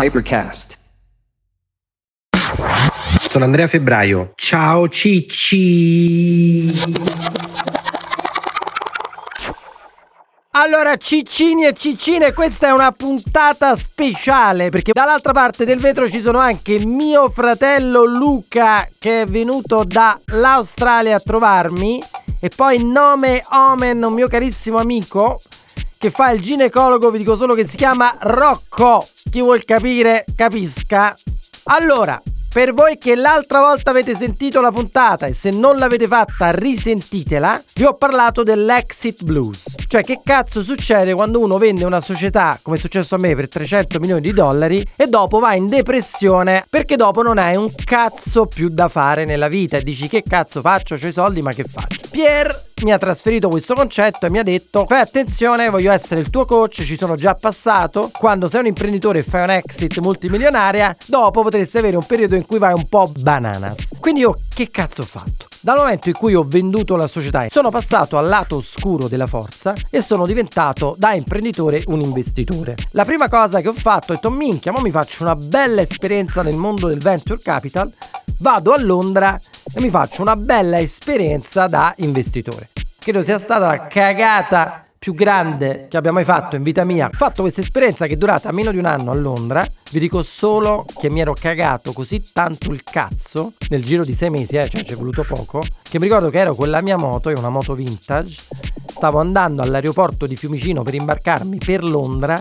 Hypercast. Sono Andrea Febbraio. Ciao Cicci. Allora, ciccini e ciccine, questa è una puntata speciale perché dall'altra parte del vetro ci sono anche mio fratello Luca che è venuto dall'Australia a trovarmi e poi nome Omen, un mio carissimo amico che fa il ginecologo, vi dico solo che si chiama Rocco. Chi vuol capire, capisca. Allora, per voi che l'altra volta avete sentito la puntata e se non l'avete fatta risentitela, vi ho parlato dell'exit blues. Cioè che cazzo succede quando uno vende una società, come è successo a me, per 300 milioni di dollari e dopo va in depressione perché dopo non hai un cazzo più da fare nella vita e dici che cazzo faccio, ho i soldi ma che faccio? Pier mi ha trasferito questo concetto e mi ha detto fai attenzione voglio essere il tuo coach ci sono già passato quando sei un imprenditore e fai un exit multimilionaria dopo potresti avere un periodo in cui vai un po' bananas quindi io che cazzo ho fatto? Dal momento in cui ho venduto la società sono passato al lato oscuro della forza e sono diventato da imprenditore un investitore. La prima cosa che ho fatto è detto minchia, ma mi faccio una bella esperienza nel mondo del venture capital, vado a Londra e mi faccio una bella esperienza da investitore. Credo sia stata la cagata più grande che abbia mai fatto in vita mia. Ho fatto questa esperienza che è durata meno di un anno a Londra. Vi dico solo che mi ero cagato così tanto il cazzo nel giro di sei mesi, eh, cioè ci è voluto poco, che mi ricordo che ero con la mia moto, è una moto vintage, stavo andando all'aeroporto di Fiumicino per imbarcarmi per Londra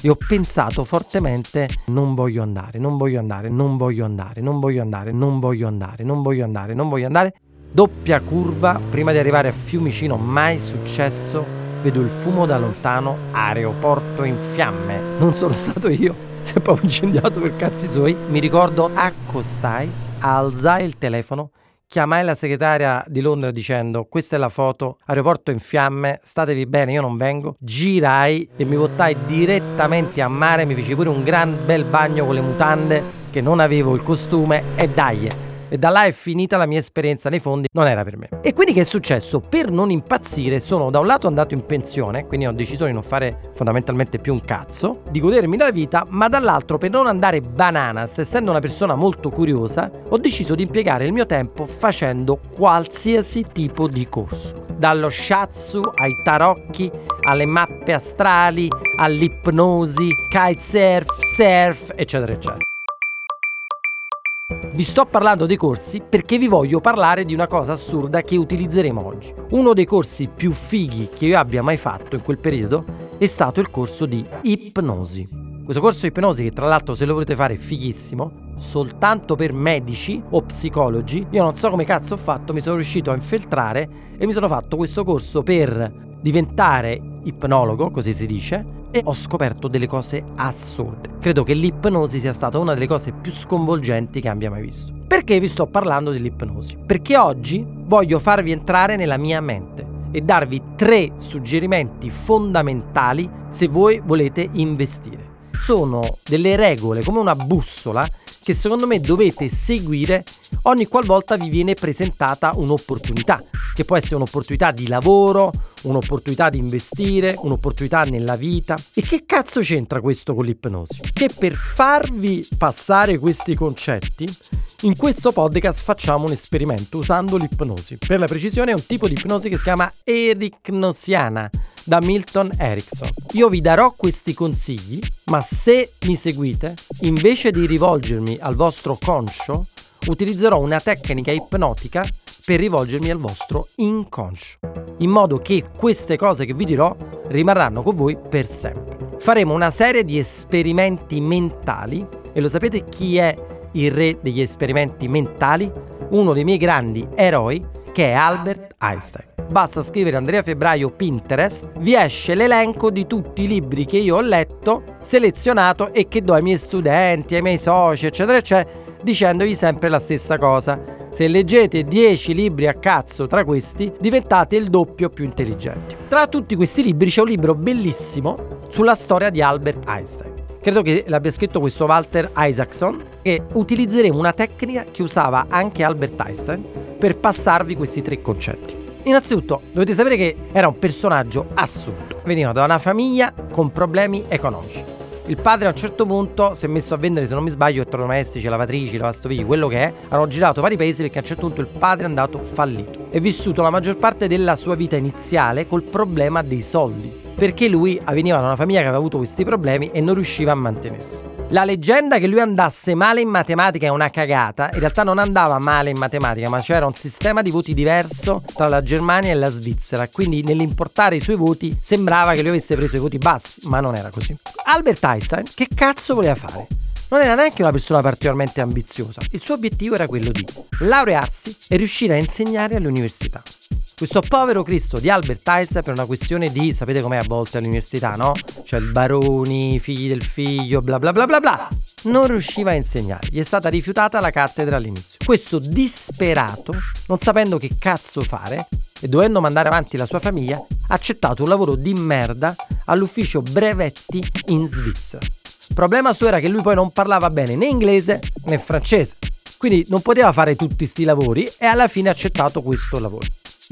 e ho pensato fortemente non voglio andare, non voglio andare, non voglio andare, non voglio andare, non voglio andare, non voglio andare, non voglio andare. Doppia curva prima di arrivare a Fiumicino, mai successo. Vedo il fumo da lontano, aeroporto in fiamme. Non sono stato io, si è proprio incendiato per cazzi suoi. Mi ricordo, accostai, alzai il telefono chiamai la segretaria di Londra dicendo questa è la foto, aeroporto in fiamme, statevi bene, io non vengo, girai e mi buttai direttamente a mare, mi feci pure un gran bel bagno con le mutande che non avevo il costume e dai, e da là è finita la mia esperienza nei fondi, non era per me. E quindi che è successo? Per non impazzire sono da un lato andato in pensione, quindi ho deciso di non fare fondamentalmente più un cazzo, di godermi la vita, ma dall'altro per non andare bananas, essendo una persona molto curiosa, ho deciso di impiegare il mio tempo facendo qualsiasi tipo di corso. Dallo shiatsu ai tarocchi, alle mappe astrali, all'ipnosi, kitesurf, surf, eccetera, eccetera. Vi sto parlando dei corsi perché vi voglio parlare di una cosa assurda che utilizzeremo oggi. Uno dei corsi più fighi che io abbia mai fatto in quel periodo è stato il corso di ipnosi. Questo corso di ipnosi che tra l'altro se lo volete fare è fighissimo, soltanto per medici o psicologi. Io non so come cazzo ho fatto, mi sono riuscito a infiltrare e mi sono fatto questo corso per diventare ipnologo, così si dice, e ho scoperto delle cose assurde. Credo che l'ipnosi sia stata una delle cose più sconvolgenti che abbia mai visto. Perché vi sto parlando dell'ipnosi? Perché oggi voglio farvi entrare nella mia mente e darvi tre suggerimenti fondamentali se voi volete investire. Sono delle regole come una bussola che secondo me dovete seguire ogni qualvolta vi viene presentata un'opportunità, che può essere un'opportunità di lavoro, un'opportunità di investire, un'opportunità nella vita. E che cazzo c'entra questo con l'ipnosi? Che per farvi passare questi concetti, in questo podcast facciamo un esperimento usando l'ipnosi. Per la precisione è un tipo di ipnosi che si chiama ericnosiana da Milton Erickson. Io vi darò questi consigli, ma se mi seguite, invece di rivolgermi al vostro conscio, utilizzerò una tecnica ipnotica per rivolgermi al vostro inconscio, in modo che queste cose che vi dirò rimarranno con voi per sempre. Faremo una serie di esperimenti mentali e lo sapete chi è il re degli esperimenti mentali? Uno dei miei grandi eroi che è Albert Einstein. Basta scrivere Andrea Febbraio Pinterest, vi esce l'elenco di tutti i libri che io ho letto, selezionato e che do ai miei studenti, ai miei soci, eccetera, eccetera dicendogli sempre la stessa cosa. Se leggete 10 libri a cazzo tra questi, diventate il doppio più intelligenti. Tra tutti questi libri c'è un libro bellissimo sulla storia di Albert Einstein. Credo che l'abbia scritto questo Walter Isaacson e utilizzeremo una tecnica che usava anche Albert Einstein per passarvi questi tre concetti. Innanzitutto dovete sapere che era un personaggio assurdo. Veniva da una famiglia con problemi economici Il padre a un certo punto si è messo a vendere, se non mi sbaglio, elettrodomestici, lavatrici, lavastoviglie, quello che è. Hanno girato vari paesi perché a un certo punto il padre è andato fallito. È vissuto la maggior parte della sua vita iniziale col problema dei soldi. Perché lui veniva da una famiglia che aveva avuto questi problemi e non riusciva a mantenersi. La leggenda che lui andasse male in matematica è una cagata. In realtà non andava male in matematica, ma c'era un sistema di voti diverso tra la Germania e la Svizzera. Quindi nell'importare i suoi voti sembrava che lui avesse preso i voti bassi, ma non era così. Albert Einstein che cazzo voleva fare? Non era neanche una persona particolarmente ambiziosa. Il suo obiettivo era quello di laurearsi e riuscire a insegnare all'università. Questo povero Cristo di Albert Einstein per una questione di, sapete com'è a volte all'università, no? Cioè il baroni, figli del figlio, bla bla bla bla bla. Non riusciva a insegnare, gli è stata rifiutata la cattedra all'inizio. Questo disperato, non sapendo che cazzo fare e dovendo mandare avanti la sua famiglia, ha accettato un lavoro di merda all'ufficio brevetti in Svizzera. Problema suo era che lui poi non parlava bene né inglese né francese, quindi non poteva fare tutti questi lavori e alla fine ha accettato questo lavoro.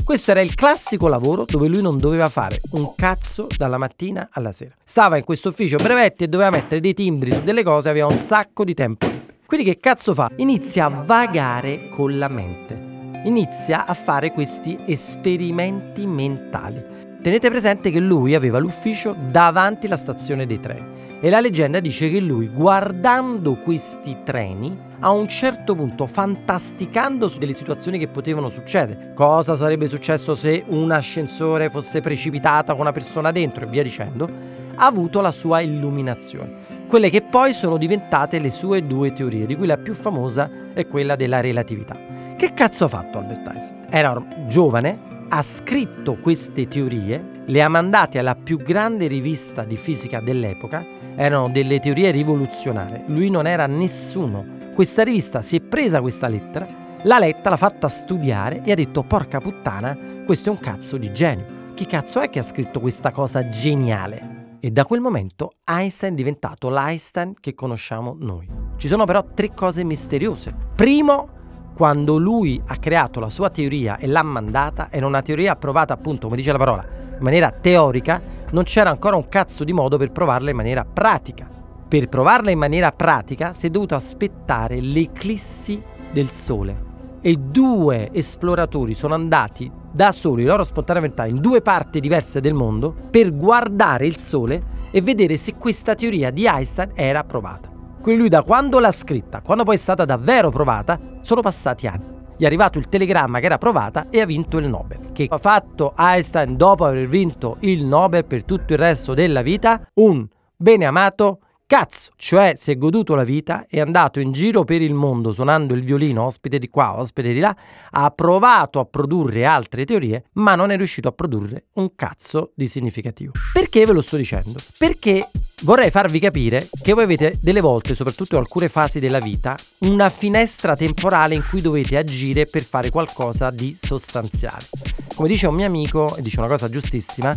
Questo era il classico lavoro dove lui non doveva fare un cazzo dalla mattina alla sera. Stava in questo ufficio brevetti e doveva mettere dei timbri su delle cose, aveva un sacco di tempo. Quindi che cazzo fa? Inizia a vagare con la mente. Inizia a fare questi esperimenti mentali. Tenete presente che lui aveva l'ufficio davanti alla stazione dei treni e la leggenda dice che lui guardando questi treni a un certo punto fantasticando su delle situazioni che potevano succedere. Cosa sarebbe successo se un ascensore fosse precipitato con una persona dentro e via dicendo, ha avuto la sua illuminazione. Quelle che poi sono diventate le sue due teorie, di cui la più famosa è quella della relatività. Che cazzo ha fatto Albert Einstein? Era giovane, ha scritto queste teorie, le ha mandate alla più grande rivista di fisica dell'epoca, erano delle teorie rivoluzionarie, lui non era nessuno. Questa rivista si è presa questa lettera, l'ha letta, l'ha fatta studiare e ha detto porca puttana, questo è un cazzo di genio. Chi cazzo è che ha scritto questa cosa geniale? E da quel momento Einstein è diventato l'Einstein che conosciamo noi. Ci sono però tre cose misteriose. Primo, quando lui ha creato la sua teoria e l'ha mandata, era una teoria approvata appunto, come dice la parola, in maniera teorica, non c'era ancora un cazzo di modo per provarla in maniera pratica. Per provarla in maniera pratica si è dovuto aspettare l'eclissi del Sole. E due esploratori sono andati da soli, loro spontaneamente, in due parti diverse del mondo per guardare il Sole e vedere se questa teoria di Einstein era approvata. Quindi lui da quando l'ha scritta, quando poi è stata davvero provata, sono passati anni. Gli è arrivato il telegramma che era provata e ha vinto il Nobel. Che ha fatto Einstein dopo aver vinto il Nobel per tutto il resto della vita? Un bene amato cazzo, cioè si è goduto la vita, è andato in giro per il mondo suonando il violino, ospite di qua, ospite di là, ha provato a produrre altre teorie, ma non è riuscito a produrre un cazzo di significativo. Perché ve lo sto dicendo? Perché vorrei farvi capire che voi avete delle volte, soprattutto in alcune fasi della vita, una finestra temporale in cui dovete agire per fare qualcosa di sostanziale. Come dice un mio amico, e dice una cosa giustissima,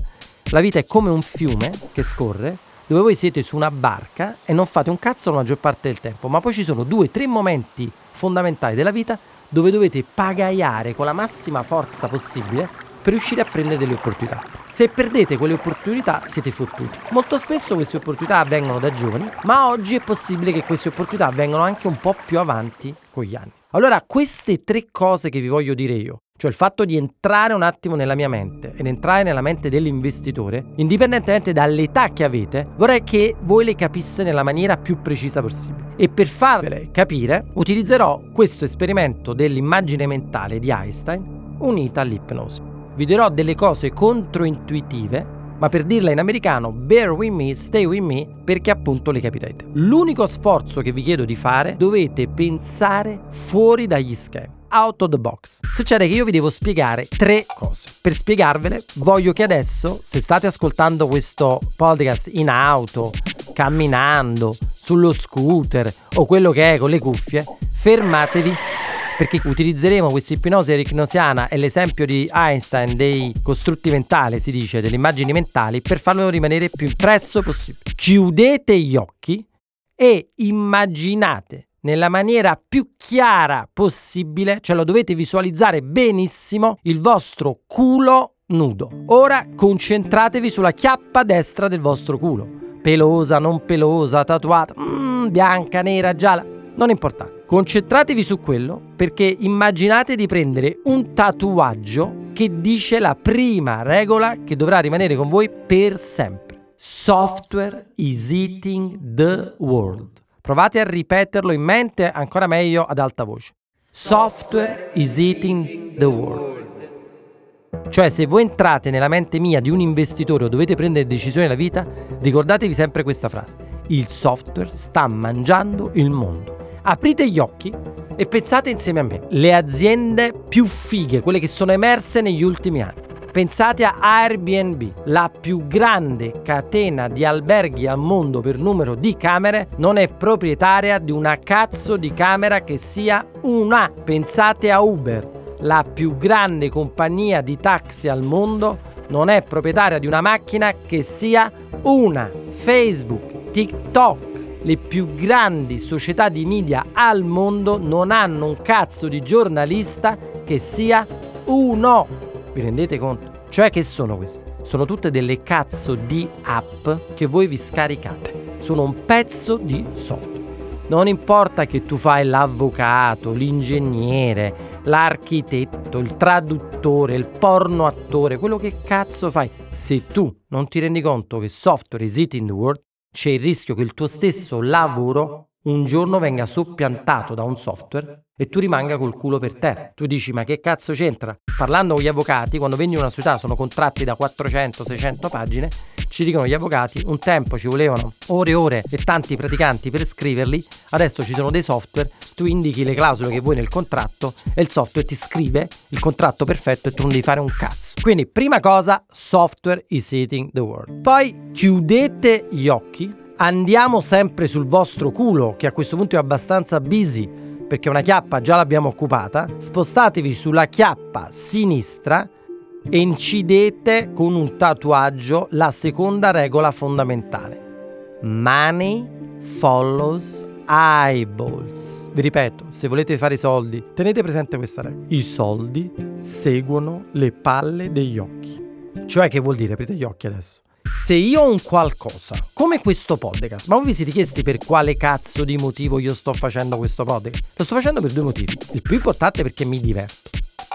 la vita è come un fiume che scorre dove voi siete su una barca e non fate un cazzo la maggior parte del tempo, ma poi ci sono due, tre momenti fondamentali della vita dove dovete pagaiare con la massima forza possibile per riuscire a prendere delle opportunità. Se perdete quelle opportunità siete fottuti. Molto spesso queste opportunità avvengono da giovani, ma oggi è possibile che queste opportunità vengano anche un po' più avanti con gli anni. Allora, queste tre cose che vi voglio dire io, cioè il fatto di entrare un attimo nella mia mente ed entrare nella mente dell'investitore, indipendentemente dall'età che avete, vorrei che voi le capisse nella maniera più precisa possibile. E per farvele capire, utilizzerò questo esperimento dell'immagine mentale di Einstein unita all'ipnosi. Vi dirò delle cose controintuitive ma per dirla in americano, bear with me, stay with me, perché appunto le capirete. L'unico sforzo che vi chiedo di fare, dovete pensare fuori dagli schemi out of the box. Succede che io vi devo spiegare tre cose. Per spiegarvele, voglio che adesso, se state ascoltando questo podcast in auto, camminando, sullo scooter o quello che è con le cuffie, fermatevi perché utilizzeremo questa ipnosi ericnosiana e l'esempio di Einstein dei costrutti mentali, si dice, delle immagini mentali, per farlo rimanere più impresso possibile. Chiudete gli occhi e immaginate nella maniera più chiara possibile, cioè lo dovete visualizzare benissimo, il vostro culo nudo. Ora concentratevi sulla chiappa destra del vostro culo pelosa, non pelosa, tatuata, mm, bianca, nera, gialla, non importa. Concentratevi su quello perché immaginate di prendere un tatuaggio che dice la prima regola che dovrà rimanere con voi per sempre. Software is eating the world. Provate a ripeterlo in mente, ancora meglio ad alta voce. Software is eating the world. Cioè, se voi entrate nella mente mia di un investitore o dovete prendere decisioni nella vita, ricordatevi sempre questa frase. Il software sta mangiando il mondo. Aprite gli occhi e pensate insieme a me. Le aziende più fighe, quelle che sono emerse negli ultimi anni. Pensate a Airbnb, la più grande catena di alberghi al mondo per numero di camere, non è proprietaria di una cazzo di camera che sia una. Pensate a Uber, la più grande compagnia di taxi al mondo, non è proprietaria di una macchina che sia una. Facebook, TikTok, le più grandi società di media al mondo non hanno un cazzo di giornalista che sia uno. Vi rendete conto? Cioè che sono queste? Sono tutte delle cazzo di app che voi vi scaricate. Sono un pezzo di software. Non importa che tu fai l'avvocato, l'ingegnere, l'architetto, il traduttore, il porno attore, quello che cazzo fai. Se tu non ti rendi conto che software is eating the world, c'è il rischio che il tuo stesso lavoro un giorno venga soppiantato da un software e tu rimanga col culo per terra. Tu dici ma che cazzo c'entra? Parlando con gli avvocati, quando vendi una società sono contratti da 400-600 pagine, ci dicono gli avvocati, un tempo ci volevano ore e ore e tanti praticanti per scriverli, adesso ci sono dei software, tu indichi le clausole che vuoi nel contratto e il software ti scrive il contratto perfetto e tu non devi fare un cazzo. Quindi prima cosa, software is eating the world. Poi chiudete gli occhi andiamo sempre sul vostro culo, che a questo punto è abbastanza busy, perché una chiappa già l'abbiamo occupata, spostatevi sulla chiappa sinistra e incidete con un tatuaggio la seconda regola fondamentale. Money follows eyeballs. Vi ripeto, se volete fare i soldi, tenete presente questa regola. I soldi seguono le palle degli occhi. Cioè che vuol dire? Aprite gli occhi adesso. Se io ho un qualcosa, come questo podcast, ma voi vi siete chiesti per quale cazzo di motivo io sto facendo questo podcast? Lo sto facendo per due motivi. Il più importante è perché mi diverto.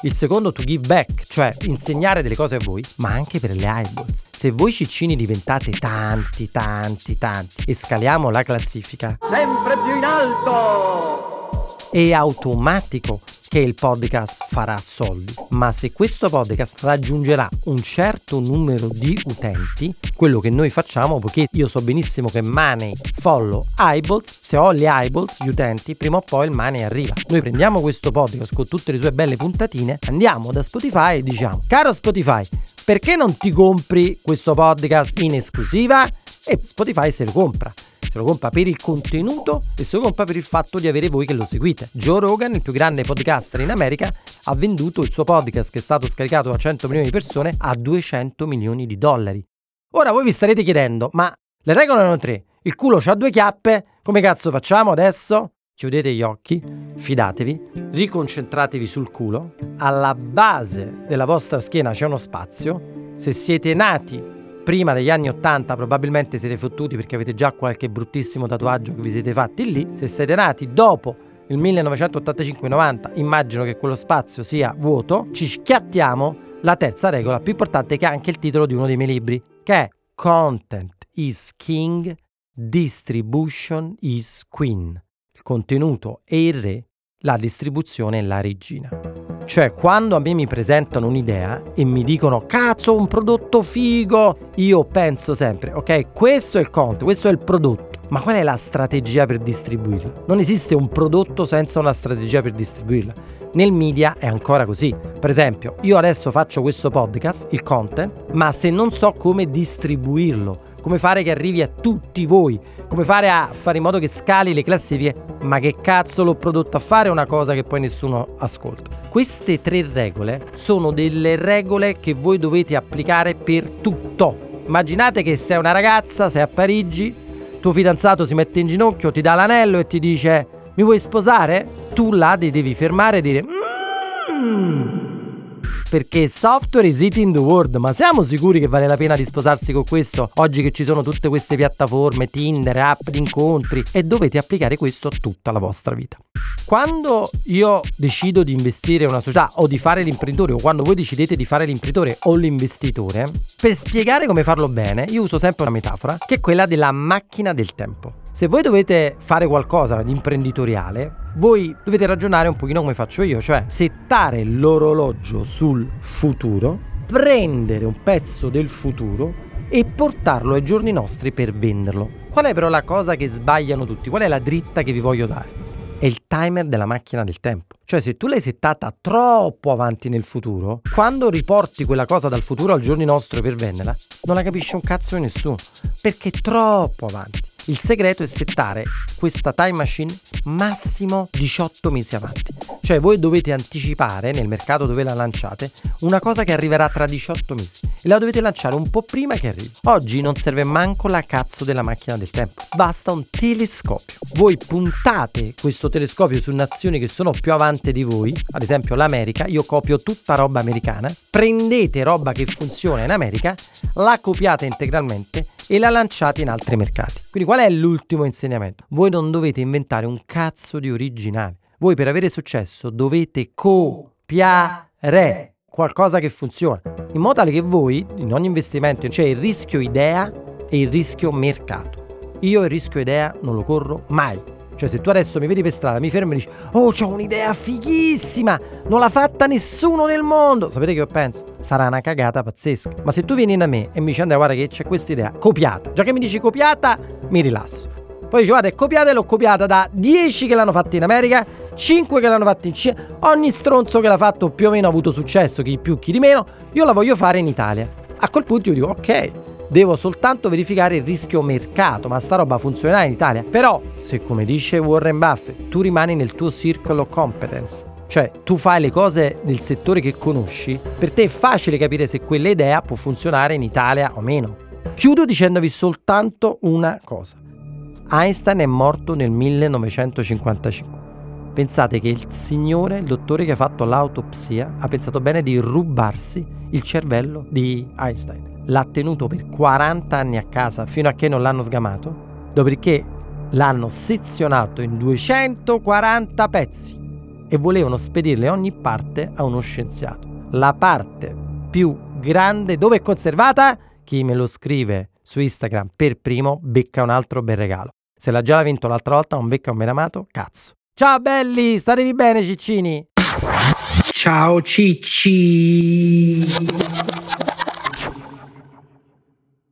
Il secondo to give back, cioè insegnare delle cose a voi, ma anche per le eyeballs. Se voi ciccini diventate tanti, tanti, tanti e scaliamo la classifica, sempre più in alto! È automatico che il podcast farà soldi, ma se questo podcast raggiungerà un certo numero di utenti, quello che noi facciamo, poiché io so benissimo che money follow eyeballs, se ho gli eyeballs, gli utenti, prima o poi il money arriva. Noi prendiamo questo podcast con tutte le sue belle puntatine, andiamo da Spotify e diciamo, caro Spotify, perché non ti compri questo podcast in esclusiva? E Spotify se lo compra se lo compra per il contenuto e se lo compra per il fatto di avere voi che lo seguite. Joe Rogan, il più grande podcaster in America, ha venduto il suo podcast che è stato scaricato da 100 milioni di persone a 200 milioni di dollari. Ora voi vi starete chiedendo, ma le regole erano tre. Il culo ha due chiappe, come cazzo facciamo adesso? Chiudete gli occhi, fidatevi, riconcentratevi sul culo, alla base della vostra schiena c'è uno spazio, se siete nati prima degli anni 80 probabilmente siete fottuti perché avete già qualche bruttissimo tatuaggio che vi siete fatti lì. Se siete nati dopo il 1985-90, immagino che quello spazio sia vuoto. Ci schiattiamo la terza regola più importante che è anche il titolo di uno dei miei libri, che è Content is King, Distribution is Queen. Il contenuto è il re, la distribuzione è la regina. Cioè, quando a me mi presentano un'idea e mi dicono cazzo, un prodotto figo, io penso sempre, ok, questo è il conto, questo è il prodotto. Ma qual è la strategia per distribuirlo? Non esiste un prodotto senza una strategia per distribuirla. Nel media è ancora così. Per esempio, io adesso faccio questo podcast, il content, ma se non so come distribuirlo, come fare che arrivi a tutti voi, come fare a fare in modo che scali le classifiche, ma che cazzo l'ho prodotto a fare una cosa che poi nessuno ascolta. Queste tre regole sono delle regole che voi dovete applicare per tutto. Immaginate che sei una ragazza, sei a Parigi, tuo fidanzato si mette in ginocchio, ti dà l'anello e ti dice mi vuoi sposare? Tu là devi fermare e dire mmm, perché software is eating the world, ma siamo sicuri che vale la pena di sposarsi con questo oggi che ci sono tutte queste piattaforme, Tinder, app di incontri e dovete applicare questo a tutta la vostra vita. Quando io decido di investire in una società o di fare l'imprenditore o quando voi decidete di fare l'imprenditore o l'investitore, per spiegare come farlo bene, io uso sempre una metafora che è quella della macchina del tempo. Se voi dovete fare qualcosa di imprenditoriale, voi dovete ragionare un pochino come faccio io, cioè settare l'orologio sul futuro, prendere un pezzo del futuro e portarlo ai giorni nostri per venderlo. Qual è però la cosa che sbagliano tutti? Qual è la dritta che vi voglio dare? È il timer della macchina del tempo. Cioè se tu l'hai settata troppo avanti nel futuro, quando riporti quella cosa dal futuro al giorno nostro per venderla, non la capisce un cazzo nessuno, perché è troppo avanti. Il segreto è settare questa time machine massimo 18 mesi avanti. Cioè voi dovete anticipare nel mercato dove la lanciate una cosa che arriverà tra 18 mesi e la dovete lanciare un po' prima che arrivi. Oggi non serve manco la cazzo della macchina del tempo, basta un telescopio. Voi puntate questo telescopio su nazioni che sono più avanti di voi, ad esempio l'America, io copio tutta roba americana, prendete roba che funziona in America, la copiate integralmente e la lanciate in altri mercati. Quindi qual è l'ultimo insegnamento? Voi non dovete inventare un cazzo di originale. Voi per avere successo dovete copiare qualcosa che funziona, in modo tale che voi in ogni investimento c'è il rischio idea e il rischio mercato. Io il rischio idea non lo corro mai. Cioè, se tu adesso mi vedi per strada, mi fermi e dici: Oh, ho un'idea fighissima! Non l'ha fatta nessuno nel mondo! Sapete che io penso? Sarà una cagata pazzesca. Ma se tu vieni da me e mi dici: Andrea, guarda che c'è questa idea, copiata. Già che mi dici copiata, mi rilasso. Poi dici: Guarda, è copiata e l'ho copiata da 10 che l'hanno fatta in America, 5 che l'hanno fatta in Cina. Ogni stronzo che l'ha fatto più o meno ha avuto successo, chi più, chi di meno. Io la voglio fare in Italia. A quel punto io dico: Ok Devo soltanto verificare il rischio mercato, ma sta roba funzionerà in Italia. Però, se come dice Warren Buffett, tu rimani nel tuo circle competence, cioè tu fai le cose nel settore che conosci, per te è facile capire se quella idea può funzionare in Italia o meno. Chiudo dicendovi soltanto una cosa. Einstein è morto nel 1955. Pensate che il signore, il dottore che ha fatto l'autopsia, ha pensato bene di rubarsi il cervello di Einstein l'ha tenuto per 40 anni a casa fino a che non l'hanno sgamato, dopodiché l'hanno sezionato in 240 pezzi e volevano spedirle ogni parte a uno scienziato. La parte più grande dove è conservata? Chi me lo scrive su Instagram per primo becca un altro bel regalo. Se l'ha già vinto l'altra volta non becca un ben amato, cazzo. Ciao belli, statevi bene ciccini. Ciao cicci.